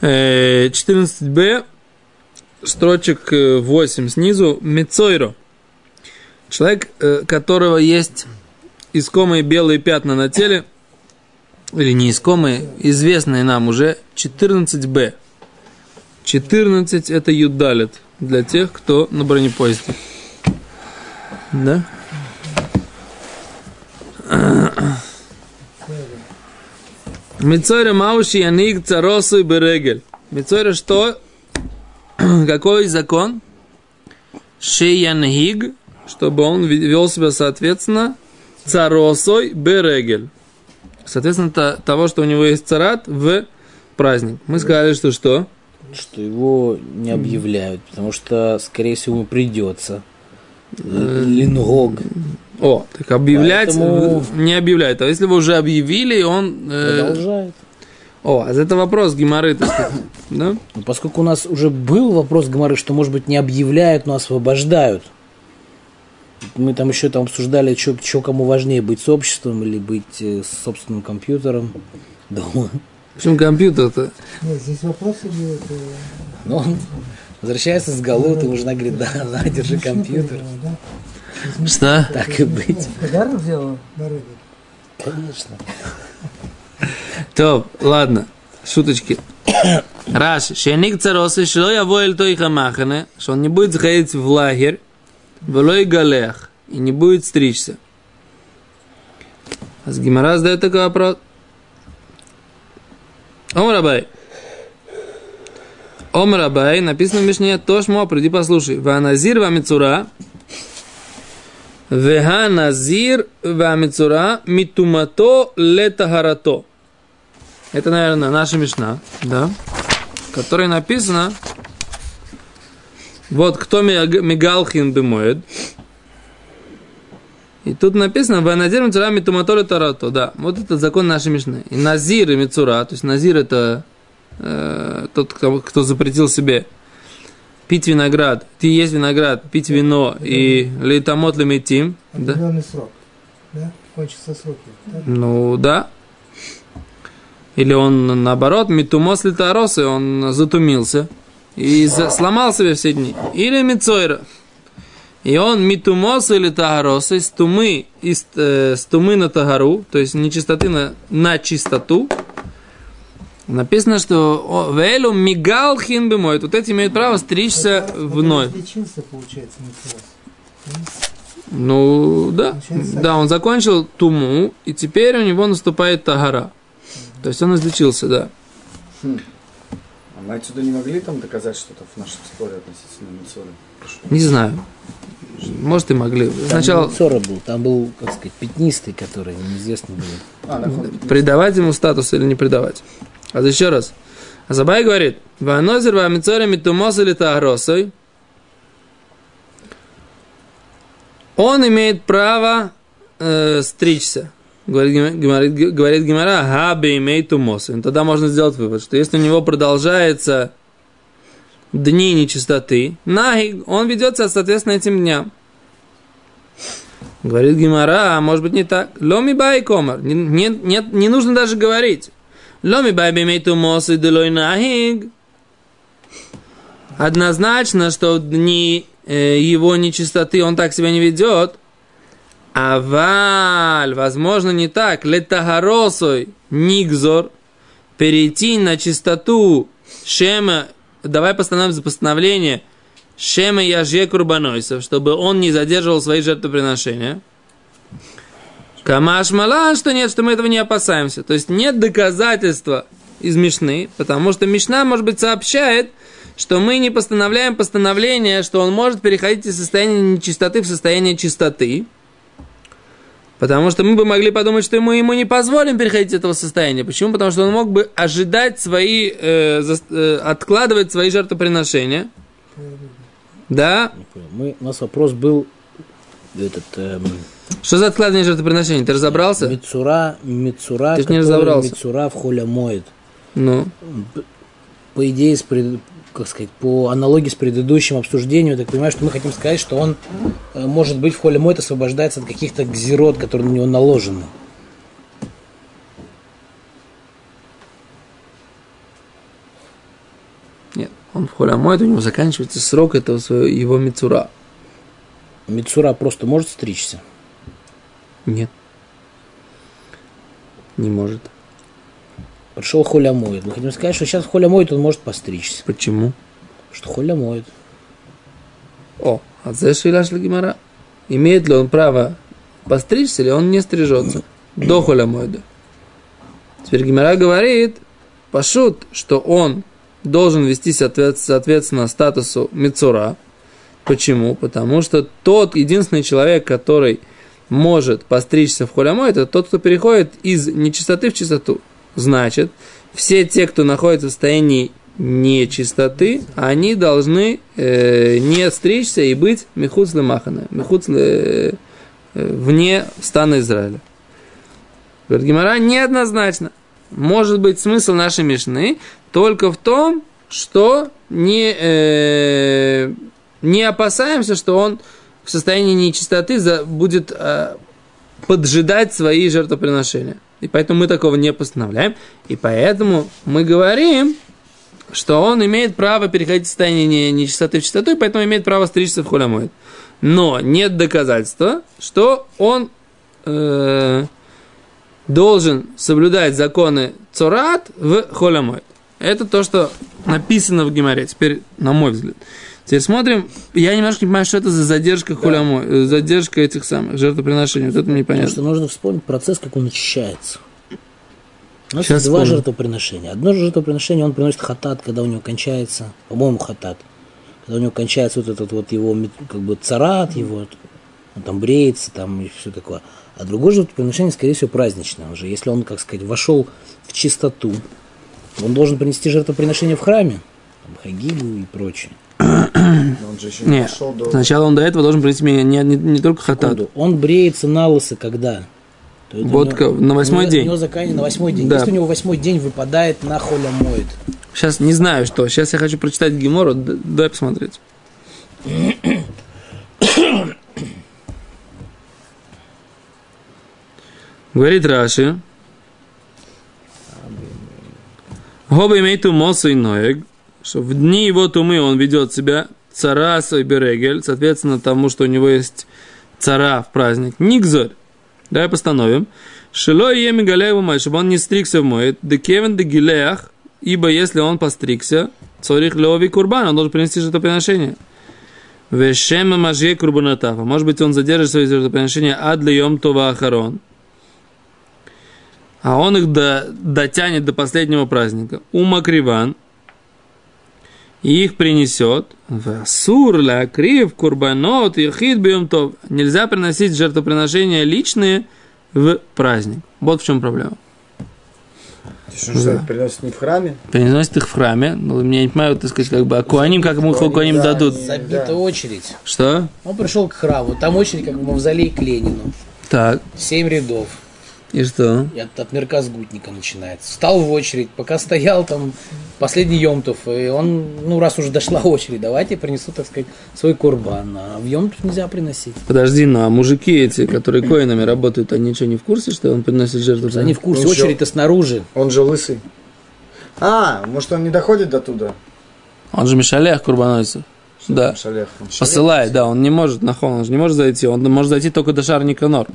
Э, 14b, строчек э, 8 снизу, Мецойро. Человек, э, которого есть искомые белые пятна на теле, или не искомые, известные нам уже, 14б. 14 это юдалит для тех, кто на бронепоезде. Да? Мицойра мауши яник царосу берегель. Мицойра что? Какой закон? Шеянхиг, чтобы он вел себя соответственно царосой берегель. Соответственно, то, того, что у него есть царат в праздник. Мы сказали, что что? Что его не объявляют, потому что, скорее всего, ему придется. Лингог. О, так объявлять Поэтому- не объявляют. А если вы уже объявили, он... э, Продолжает. О, а это вопрос геморры, так сказать. Да? Ну, поскольку у нас уже был вопрос Гамары, что, может быть, не объявляют, но освобождают. Мы там еще там обсуждали, что кому важнее, быть с обществом или быть э, с собственным компьютером дома. Почему компьютер-то? Нет, здесь вопрос идет. э, Но он возвращается с Галута, и жена говорит, да, на, держи компьютер. Да? Что? Так и быть. Подарок взяла на рыбу? Конечно. Топ, ладно, шуточки. Раш, шеник царосы, шло я воэль той хамахане, что он не будет заходить в лагерь, велой галех, и не будет стричься. А с Гимара задает такой вопрос. Омар Абай. Омар Абай, написано в Мишне, Тошмо, приди послушай. Ваназир вамицура, Веха назир вамицура митумато летахарато. Это, наверное, наша мешна, да, в которой написано, вот кто миг- мигалхин бемоед. И тут написано, «Ваназир мицура митумато летахарато». Да, вот это закон нашей мешны. И назир и мицура, то есть назир это э, тот, кто запретил себе пить виноград, ты есть виноград, пить вино и лейтамот лемитим, да? Определенный срок. Да? Кончатся сроки. Так? Ну, да. Или он, наоборот, митумос литаросы, он затумился и за- сломал себе все дни. Или мицойра. И он митумос или тагаросы, с тумы, из, э, с тумы на тагару, то есть нечистоты на, на чистоту. Написано, что Велу мигал хин бемоет. Вот эти имеют право стричься Это- вновь. это Излечился, получается. Ну, да. Получается, Да, он закончил туму, и теперь у него наступает тагара. То есть он излечился, да. А мы отсюда не могли там доказать что-то в нашем споре относительно Мицоры? Не знаю. Может, и могли. Там Сначала Цора был, там был, как сказать, пятнистый, который неизвестно был. А, да, придавать ему статус или не придавать. А еще раз. Азабай говорит, «Ванозер вамицори митумос или тагросой». Он имеет право э, стричься. Говорит, говорит, говорит Гемара, хаби имеет тумос. И Тогда можно сделать вывод, что если у него продолжается дни нечистоты, наги, он ведется соответственно этим дням. Говорит Гимара, а может быть не так. Ломи бай комар. Не, не, нет, не нужно даже говорить. Ломи бай бимейту мосы делой нахиг. Однозначно, что в дни э, его нечистоты он так себя не ведет. А валь, возможно, не так. Летагаросой нигзор. Перейти на чистоту шема. Давай постановим за постановление. Шема яже курбанойсов, чтобы он не задерживал свои жертвоприношения. Камаш мала, что нет, что мы этого не опасаемся. То есть нет доказательства из Мишны, потому что Мишна, может быть, сообщает, что мы не постановляем постановление, что он может переходить из состояния нечистоты в состояние чистоты. Потому что мы бы могли подумать, что ему, ему не позволим переходить из этого состояния. Почему? Потому что он мог бы ожидать свои, э, зас- э, откладывать свои жертвоприношения. Да? Мы, у нас вопрос был этот эм, Что за откладывание жертвоприношений? Ты разобрался? Мицура, Мицура, Ты не разобрался. Мицура в холя моет. Ну. По идее, с пред- как сказать, по аналогии с предыдущим обсуждением, я так понимаю, что мы хотим сказать, что он, э, может быть, в холе моет освобождается от каких-то гзирот, которые на него наложены. Нет, он в холямоид, у него заканчивается срок этого своего, его мицура. Мицура просто может стричься? Нет. Не может. Пришел холя моет. Мы хотим сказать, что сейчас холя моет, он может постричься. Почему? Что холя моет. О, а за шиляш гимара. Имеет ли он право постричься, или он не стрижется до холямойда? Теперь Гимара говорит, пошут, что он должен вести соответ- соответственно статусу Мицура. Почему? Потому что тот единственный человек, который может постричься в холямой, это тот, кто переходит из нечистоты в чистоту. Значит, все те, кто находится в состоянии нечистоты, они должны э, не стричься и быть мехуцле махана, мехуцле э, вне стана Израиля. Говорит Гимара, неоднозначно. Может быть смысл нашей Мишны только в том, что не, э, не опасаемся, что он в состоянии нечистоты будет э, поджидать свои жертвоприношения. И поэтому мы такого не постановляем. И поэтому мы говорим, что он имеет право переходить в состояние не- нечистоты в чистоту, и поэтому имеет право стричься в холямоид. Но нет доказательства, что он э, должен соблюдать законы Цорат в холямоид. Это то, что написано в Гимаре. Теперь, на мой взгляд. Теперь смотрим. Я немножко не понимаю, что это за задержка холямой, э, задержка этих самых жертвоприношений. Вот это мне Потому понятно. что нужно вспомнить процесс, как он очищается. У нас Сейчас два вспомню. жертвоприношения. Одно жертвоприношение он приносит хатат, когда у него кончается, по-моему, хатат. Когда у него кончается вот этот вот его как бы царат, его он там бреется, там и все такое. А другое жертвоприношение, скорее всего, праздничное уже. Если он, как сказать, вошел в чистоту, он должен принести жертвоприношение в храме, там, хагигу и прочее. Нет, до... сначала он до этого должен мне не, не, не только хатат. Он бреется на лысо когда? Вот него- на восьмой день. У него заканчивается на восьмой день. Да. Если у него восьмой день выпадает на холя моет. Сейчас не знаю, что. Сейчас я хочу прочитать Гемору. Дай посмотреть. Говорит Раши. Хоба имеет мосу и ноег, что в дни его тумы он ведет себя цараса и берегель, соответственно тому, что у него есть цара в праздник. Никзорь. Давай постановим. Шило и еми галееву май, чтобы он не стригся в моет, де кевен де гилеях, ибо если он постригся, цорих леови курбан, он должен принести жертвоприношение. Вешема мажье курбанатафа. Может быть, он задержит свои жертвоприношения ад льем това ахарон. А он их до, дотянет до последнего праздника. Ума криван. И их принесет. Сур ля крив курбанот яхид бьем тов. Нельзя приносить жертвоприношения личные в праздник. Вот в чем проблема. Что это приносит не в храме? Приносят их в храме. Ну, я не понимаю, так сказать, как бы, а куаним, как ему Куаним, куаним да, дадут. Забита Да. очередь. Что? Он пришел к храму. Там очередь, как в мавзолей к Ленину. Так, Семь рядов. И что? И от, от мерка сгутника начинается. Встал в очередь, пока стоял там последний Йомтов. И он, ну, раз уже дошла очередь, давайте принесу, так сказать, свой курбан. А в Йомтов нельзя приносить. Подожди, ну а мужики эти, которые коинами работают, они что, не в курсе, что он приносит жертву? Они в курсе, очередь-то снаружи. Он же лысый. А, может он не доходит до туда? Он же Мишалех курбанойцев. Да. Шалех. Он шалех. Посылает, да, он не может на хон, он же не может зайти, он может зайти только до шара Никанор.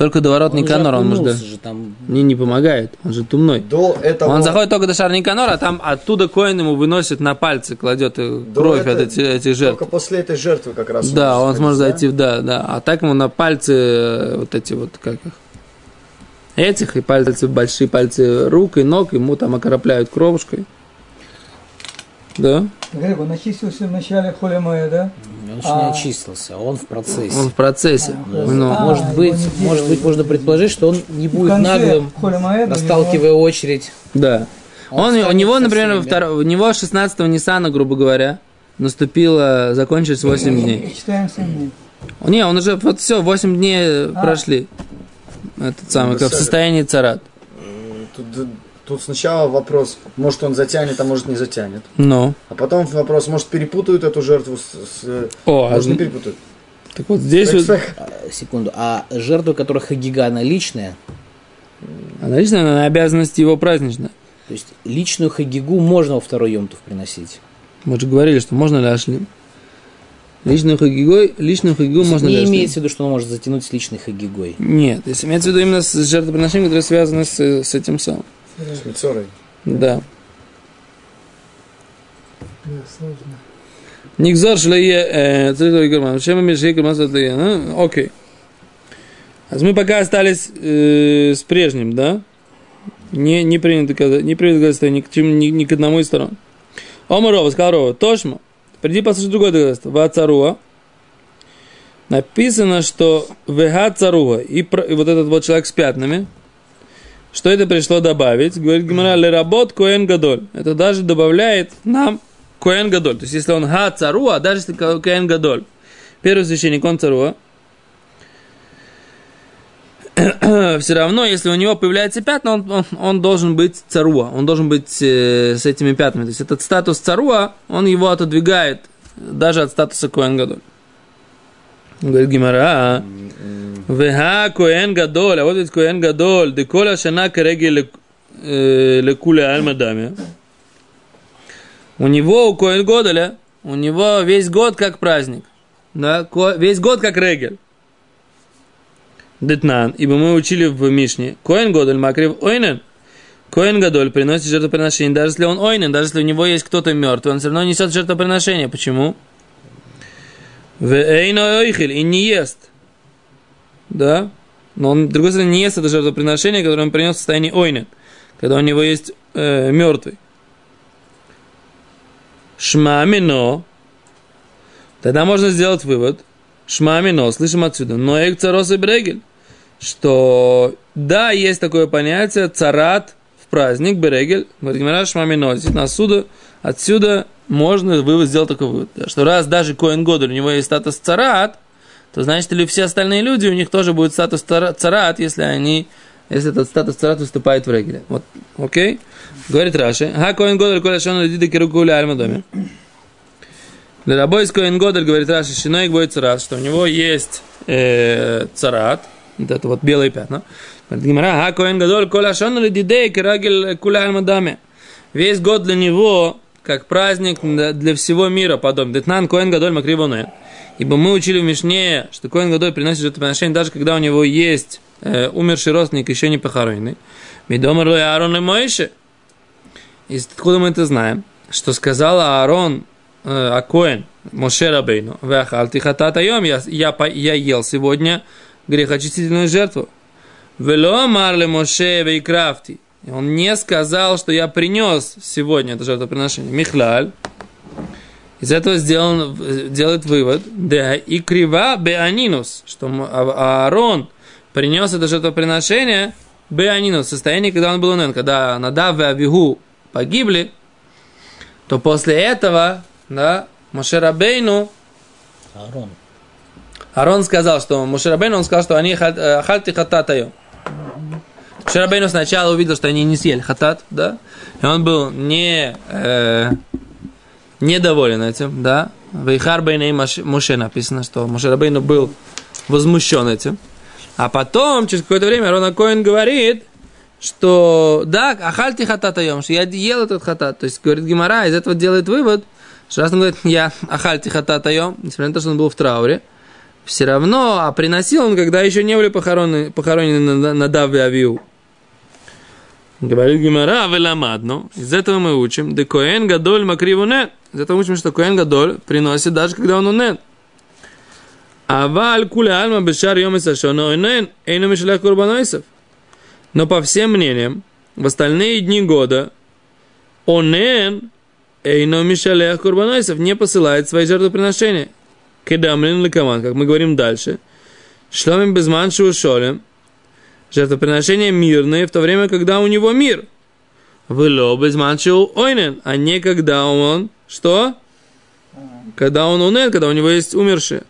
Только до ворот Он же Никанора он может. же там. Не, не помогает, он же тумной. До этого... Он заходит только до шара Никанора, а там оттуда коин ему выносит на пальцы, кладет До кровь это- от этих, этих жертв. Только после этой жертвы как раз. Да, он сходить, сможет да? зайти, в- да, да. А так ему на пальцы э, вот эти вот, как их, этих, и пальцы, большие пальцы рук и ног, ему там окропляют кровушкой. Да? Грек, он очистился в начале холемая, да? Он еще А. не очистился, а он в процессе. Он в процессе. Ну, А, может его быть, может быть, можно предположить, что он не будет наглым, расталкивая очередь. да. Он Он, у него, например, своими. втор- у него 16-го Ниссана, грубо говоря, наступило, закончилось 8 дней. Читаем сами. Не, он уже, вот все, 8 дней А. прошли. Этот самый, как в состоянии царат. Тут, тут сначала вопрос, может он затянет, а может не затянет. Ну. А потом вопрос, может перепутают эту жертву с... с- О, а может не зн- перепутают. так вот здесь вот, А, Секунду. А жертва, которая Хагига, она личная? она лично она обязанность его праздничная. То есть личную хагигу можно во второй Йомтов приносить. Мы же говорили, что можно ляшлим. Личную хагигой, личную хагигу можно не ляшлим. имеется в виду, что он может затянуть с личной хагигой. Нет, если имеется в виду именно с жертвоприношением, которые связаны с, с этим самым. С Мицорой. Да. Да, сложно. Нигзар шлее цитовый герман. Чем мы мешаем карман сатлея? Окей. А мы пока остались э, с прежним, да? Не, не принято, не принято доказательство ни к, чем, ни, ни к одному из сторон. Омарова, сказал Рова, Тошма, приди послушай другое доказательство. Вацаруа. Написано, что вега царуа. И, и вот этот вот человек с пятнами – что это пришло добавить? Говорит Гимара, леработ коэн гадоль. Это даже добавляет нам коэн гадоль. То есть, если он га царуа, даже если ко- коэн гадоль. Первый священник, он царуа. Все равно, если у него появляется пятна, он, он, он должен быть царуа. Он должен быть э, с этими пятнами. То есть, этот статус царуа, он его отодвигает даже от статуса коэн. Говорит Гимара, Вега коэн гадоль, а вот ведь коэн гадоль, деколя шана кереги лекуля альмадами. У него, у коэн гадоля, у него весь год как праздник. Да, весь год как регель. Детнан, ибо мы учили в Мишне. Коэн Годоль Макрив Ойнен. Коэн Гадоль приносит жертвоприношение, даже если он ойнен, даже если у него есть кто-то мертвый, он все равно несет жертвоприношение. Почему? В Эйно Ойхель и не ест. Да? Но он, с другой стороны, не ест это жертвоприношение, которое он принес в состоянии ойнен, когда у него есть э, мертвый. Шмамино. Тогда можно сделать вывод. Шмамино, слышим отсюда. Но эк царос и брегель. Что да, есть такое понятие царат в праздник, берегель. Говорит, шмамино. Действительно, отсюда, отсюда можно вывод сделать такой вывод. Что раз даже Коэн Годоль, у него есть статус царат, то значит ли все остальные люди, у них тоже будет статус цара- царат, если они, если этот статус царат выступает в регеле. Вот, окей? Говорит Раши. Ха Коэн Годоль, коля шон лидида кирукуля альма доме. Для рабой из Коэн Годоль, говорит Раши, шиной будет царат, что у него есть э, царат, вот это вот белые пятна. Говорит Гимара, ха Коэн Годоль, коля шон лидида кирагель куля альма доме. Весь год для него как праздник для всего мира подобен. Детнан Коэн Гадоль Макривоне. Ибо мы учили в Мишне, что Коэн Гадоль приносит жертвоприношение, даже когда у него есть э, умерший родственник, еще не похороненный. Медомар Лой Аарон и Моише. И откуда мы это знаем? Что сказал Аарон э, а Коэн, Моше Рабейну, Вахал Тихатат Айом, я, я, я ел сегодня грехочистительную жертву. Вело Марле Моше Вейкрафти. И он не сказал, что я принес сегодня это жертвоприношение. Михлаль. Из этого сделан, делает вывод. Да, и крива беанинус, что м- А- Аарон принес это жертвоприношение беанинус, в состоянии, когда он был унен, когда Надав и Авигу погибли, то после этого, да, Мошерабейну, Аарон. Арон сказал, что Мушерабейну, он сказал, что они ха- хальти хататаю. Мушерабейну сначала увидел, что они не съели хатат, да, и он был не, э, недоволен этим, да. Вейхар Бейней Муше написано, что Мушерабейну был возмущен этим. А потом, через какое-то время, Арон Коин говорит, что да, ахальти хатат айом, что я ел этот хатат. То есть, говорит Гимара, из этого делает вывод, что раз он говорит, я ахальти хатат айом, несмотря на то, что он был в трауре, все равно, а приносил он, когда еще не были похоронены, похоронены на, на Даве Авиу. Говорит Гимара, веламадну. Из этого мы учим, де коэн гадоль макриву нет. Из этого учим, что коэн гадоль приносит даже когда он унет. Аваль куля альма бешар йом сашона ойнен, эйну мишлях курбанойсов. Но по всем мнениям, в остальные дни года онен эйно мишалех курбанойсов не посылает свои жертвоприношения. Кедамлин лекаман, как мы говорим дальше. Шломим безман шолем. Жертвоприношения мирные в то время, когда у него мир. Вело безман ойнен, а не когда он, что? Когда он унен, когда у него есть умершие.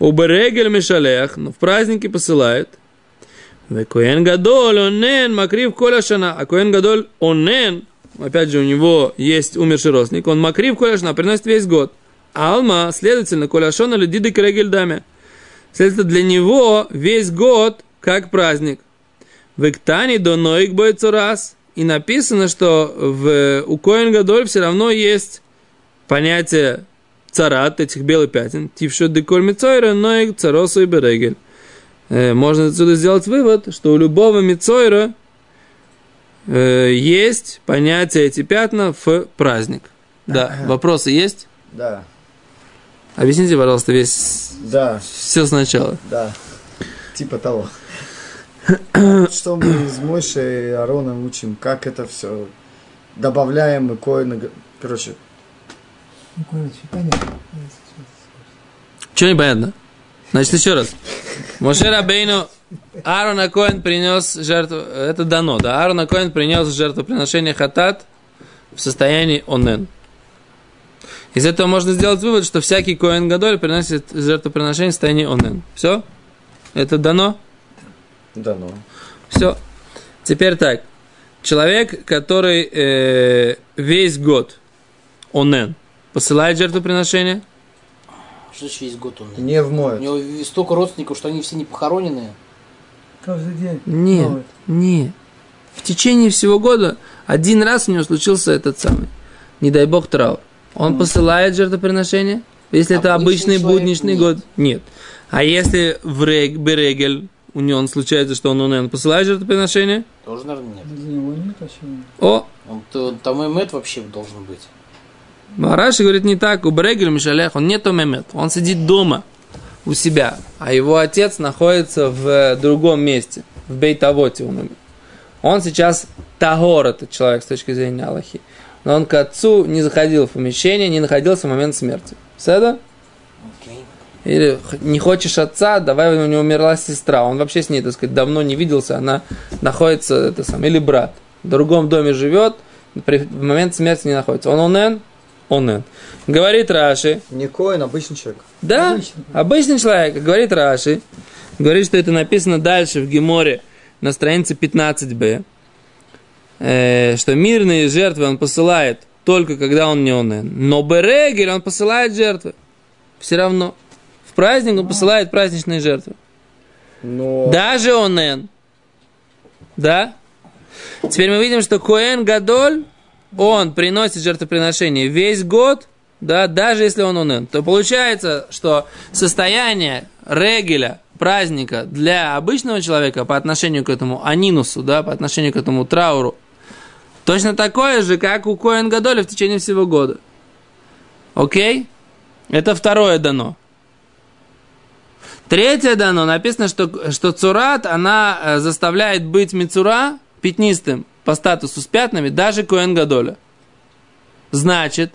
Уберегель мишалех, но в праздники посылает. Коэн Гадоль, онен, макрив коля шана. А Коэн Гадоль, онен, опять же, у него есть умерший родственник, он макрив коля шана, приносит весь год. Алма, следовательно, коля шона ледиды крегель даме. Следовательно, для него весь год как праздник. Вектани до ноик раз. и написано, что в, у Коэн Гадоль все равно есть понятие царат, этих белых пятен, тившо деколь мицойра, но и царосу и берегель. Э, Можно отсюда сделать вывод, что у любого мицойра э, есть понятие эти пятна в праздник. Да, вопросы есть? Да, Объясните, пожалуйста, весь да, все сначала. да. Типа того. Что мы из Мойши и Аарона учим, как это все добавляем и коина. Короче, Ну, короче, понятно. Что непонятно? Значит, еще раз. Моше Рабейну Аарон Акоин принес жертву, это дано, да, Аарон Акоин принес жертвоприношение хатат в состоянии онен. Из этого можно сделать вывод, что всякий Коэн Гадоль приносит жертвоприношение в состоянии онен. Все? Это дано? Да ну. Все. Теперь так. Человек, который э, весь год онен посылает жертвоприношение, Что еще есть год он? Не У вмоет. него столько родственников, что они все не похороненные. Каждый день. Нет, нет. В течение всего года один раз у него случился этот самый, не дай бог, траур. Он посылает жертвоприношение, если это Обычный обычный человек будничный нет. год, нет. А если в рег, берегель, у него он случается, что он унен, посылает жертвоприношение, Тоже, наверное, нет. Для него нет почему. о, Он, то- там и мед вообще должен быть. Раши говорит не так, у Берегель Мишалех, он нету мемет, он сидит дома у себя, а его отец находится в другом месте, в Бейтавоте он умер. Он сейчас Тагор, этот человек с точки зрения Аллахи. Но он к отцу не заходил в помещение, не находился в момент смерти. Седа? Или не хочешь отца, давай у него умерла сестра. Он вообще с ней, так сказать, давно не виделся, она находится, это сам, или брат. В другом доме живет, при, в момент смерти не находится. Он онен? Онен. Говорит Раши, Не коин, обычный человек. да, Обычный. обычный человек, говорит Раши, говорит, что это написано дальше в Геморе на странице 15b, э, что мирные жертвы он посылает только когда он не онен. Но Берегель он посылает жертвы. Все равно. В праздник он посылает праздничные жертвы. Но Даже онен. Да? Теперь мы видим, что Коэн Гадоль, он приносит жертвоприношение весь год, да, даже если он онен. То получается, что состояние регеля, праздника для обычного человека по отношению к этому анинусу, да, по отношению к этому трауру, точно такое же, как у Коэн Гадоля в течение всего года. Окей? Это второе дано. Третье дано, написано, что, что цурат, она э, заставляет быть мицура пятнистым по статусу с пятнами, даже Коэн Гадоля. Значит,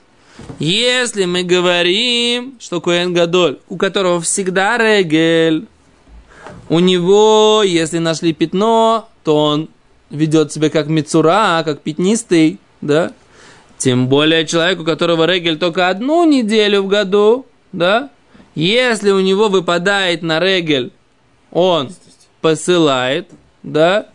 если мы говорим, что Коэн Гадоль, у которого всегда регель, у него, если нашли пятно, то он ведет себя как мицура, как пятнистый, да? Тем более человек, у которого регель только одну неделю в году, да? Если у него выпадает на регель, он посылает, да,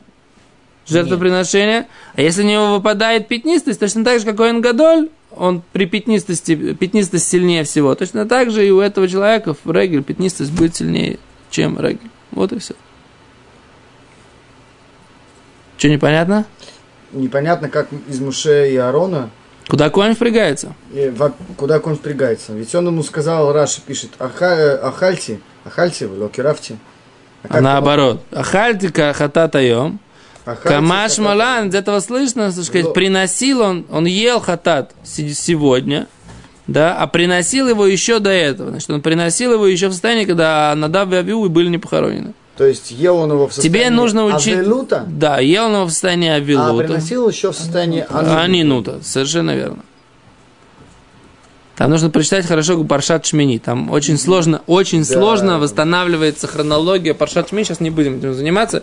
жертвоприношение. А если у него выпадает пятнистость, точно так же, как у Энгадоль, он при пятнистости, пятнистость сильнее всего. Точно так же и у этого человека в регель пятнистость будет сильнее, чем регель. Вот и все. Что, непонятно? непонятно, как из Муше и Аарона, Куда конь впрягается? и во- куда он впрягается. Ведь он ему сказал, Раши пишет, «Аха- э, Ахальти, Ахальти, Локерафти. А наоборот. Ахальтика хататаем. Камаш Малан, из этого слышно, так сказать, Ло- приносил он, он ел хатат се- сегодня, да, а приносил его еще до этого. Значит, он приносил его еще в состоянии, когда Надав и Авиу были не похоронены. То есть ел он его в состоянии Тебе нужно учить... Авелута, Да, ел он его в состоянии а Авилута. приносил еще в состоянии А Анинута, совершенно верно. Там нужно прочитать хорошо Паршат Шмини. Там очень сложно, очень Да. сложно восстанавливается хронология Паршат Шмини. Сейчас не будем этим заниматься,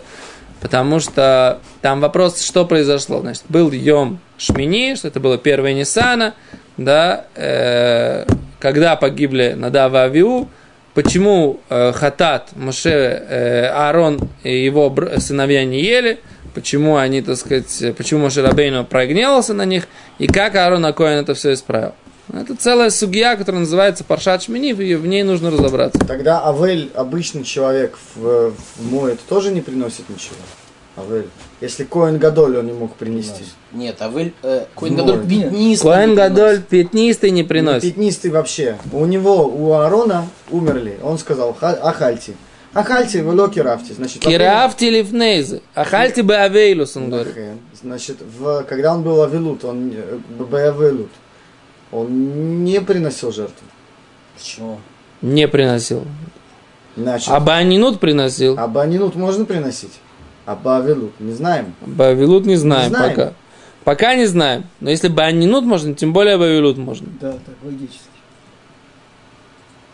потому что там вопрос, что произошло. Значит, был Йом Шмини, что это было первое Ниссана, да, э, когда погибли Надава Авиу, почему э, Хатат, Моше, э, Аарон и его сыновья не ели, почему они, так сказать, почему Моше Рабейну прогневался на них, и как Аарон Акоин это все исправил. Это целая судья, которая называется Паршат Шмини, и в ней нужно разобраться. Тогда Авель, обычный человек, в, в моет тоже не приносит ничего. Авель. Если Коэн Гадоль он не мог принести. Нет, а вы... Э, Коин Гадоль пятнистый Коэн не Гадоль приносит. пятнистый не приносит. Пятнистый вообще. У него, у Аарона умерли. Он сказал, «Ха- ахальти. Ахальти, вы локи рафти. Значит, Кирафти лифнейзы. Ахальти бы авейлус, он говорит. Значит, в, когда он был Авилут, он э, Бавилут, он не приносил жертву. Почему? Не приносил. Значит, А Банинут приносил. а Банинут можно приносить? А Бавилут не знаем. Бавилут не знаем Не знаем. пока. Пока не знаем. Но если Банинут можно, тем более Бавилут можно. Да, так, логически.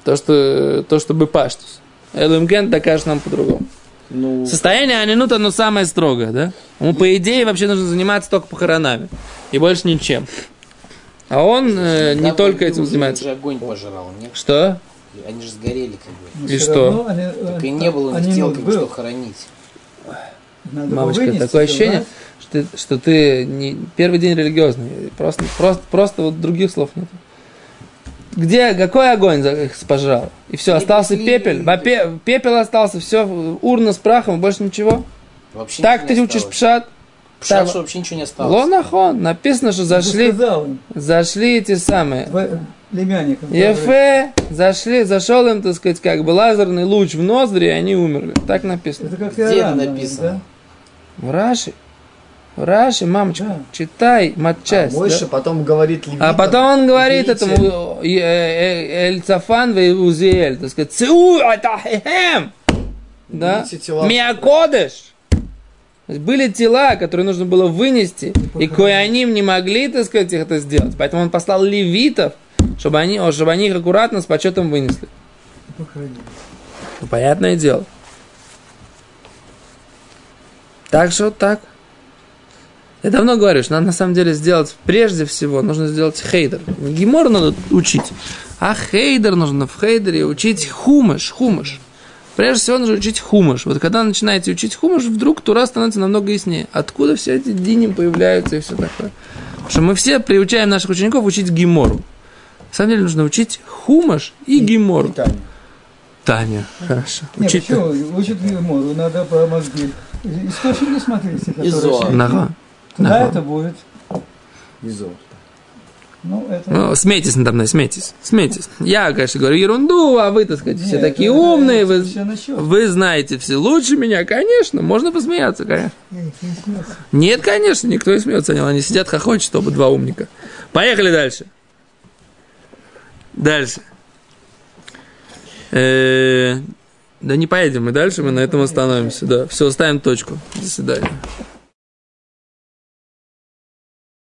То, что, то, что бы паштус. Элумкен докажет нам по-другому. Ну, Состояние Анинут, оно самое строгое, да? Ему, по идее, вообще нужно заниматься только похоронами. И больше ничем. А он э, не Да, только он этим же занимается. огонь пожрал, нет? Что? Они же сгорели как бы. Но И всё что? они, э, Так и не было у них тел, ну, как бы, что хоронить. Надо Мамочка, вынести, такое ощущение, убрать. что ты, что ты не первый день религиозный. Просто, просто, просто вот других слов нет. Где, какой огонь их пожрал? И все, остался пепель. Вопе- Пепел остался, все, урна с прахом, больше ничего. Вообще так ты учишь пшат. Пшат, Так, что вообще ничего не осталось. Лонахон, написано, что зашли, зашли эти самые. в- племянникам. Ефе, зашли, зашел им, так сказать, как бы лазерный луч в ноздри, и они умерли. Так написано. Это как Где это написано? В Раши. В Раши, мамочка, Да. читай а матчасть. Мойша да. потом говорит левитам, А потом он говорит «Идите». этому э, э, Эльцафан и Узиэль, так сказать, Циу атахем, да. Миакодыш. Были тела, которые нужно было вынести, и кояним не могли, так сказать, их это сделать. Поэтому он послал левитов, чтобы они, чтобы они их аккуратно с почетом вынесли. Ну, понятное дело. Так что вот так. Я давно говорю, что надо на самом деле сделать, прежде всего, нужно сделать хейдер. Не гемор надо учить, а хейдер нужно в хейдере учить хумыш, хумыш. Прежде всего нужно учить хумыш. Вот когда начинаете учить хумыш, вдруг тура становится намного яснее. Откуда все эти диним появляются и все такое. Потому что мы все приучаем наших учеников учить гемору. На самом деле нужно учить хумаш и гемору. И Таня. Таня, хорошо. Нет, Учить почему? Учат Гимору, надо по мозги. Источники смотрите, которые... Шли. Нага. Тогда Ага. это будет. Изо. Ну, это... Ну, смейтесь надо мной, смейтесь, смейтесь. Я, конечно, говорю ерунду, а вы, так сказать, все Нет, такие это- умные, это вы, вы знаете все лучше меня, конечно, можно посмеяться, конечно. Я их не. Нет, конечно, никто не смеется, они, они сидят, хохочут, оба два умника. Поехали дальше. Дальше. Да не поедем мы дальше, мы на этом остановимся, да. Все, ставим точку. До свидания.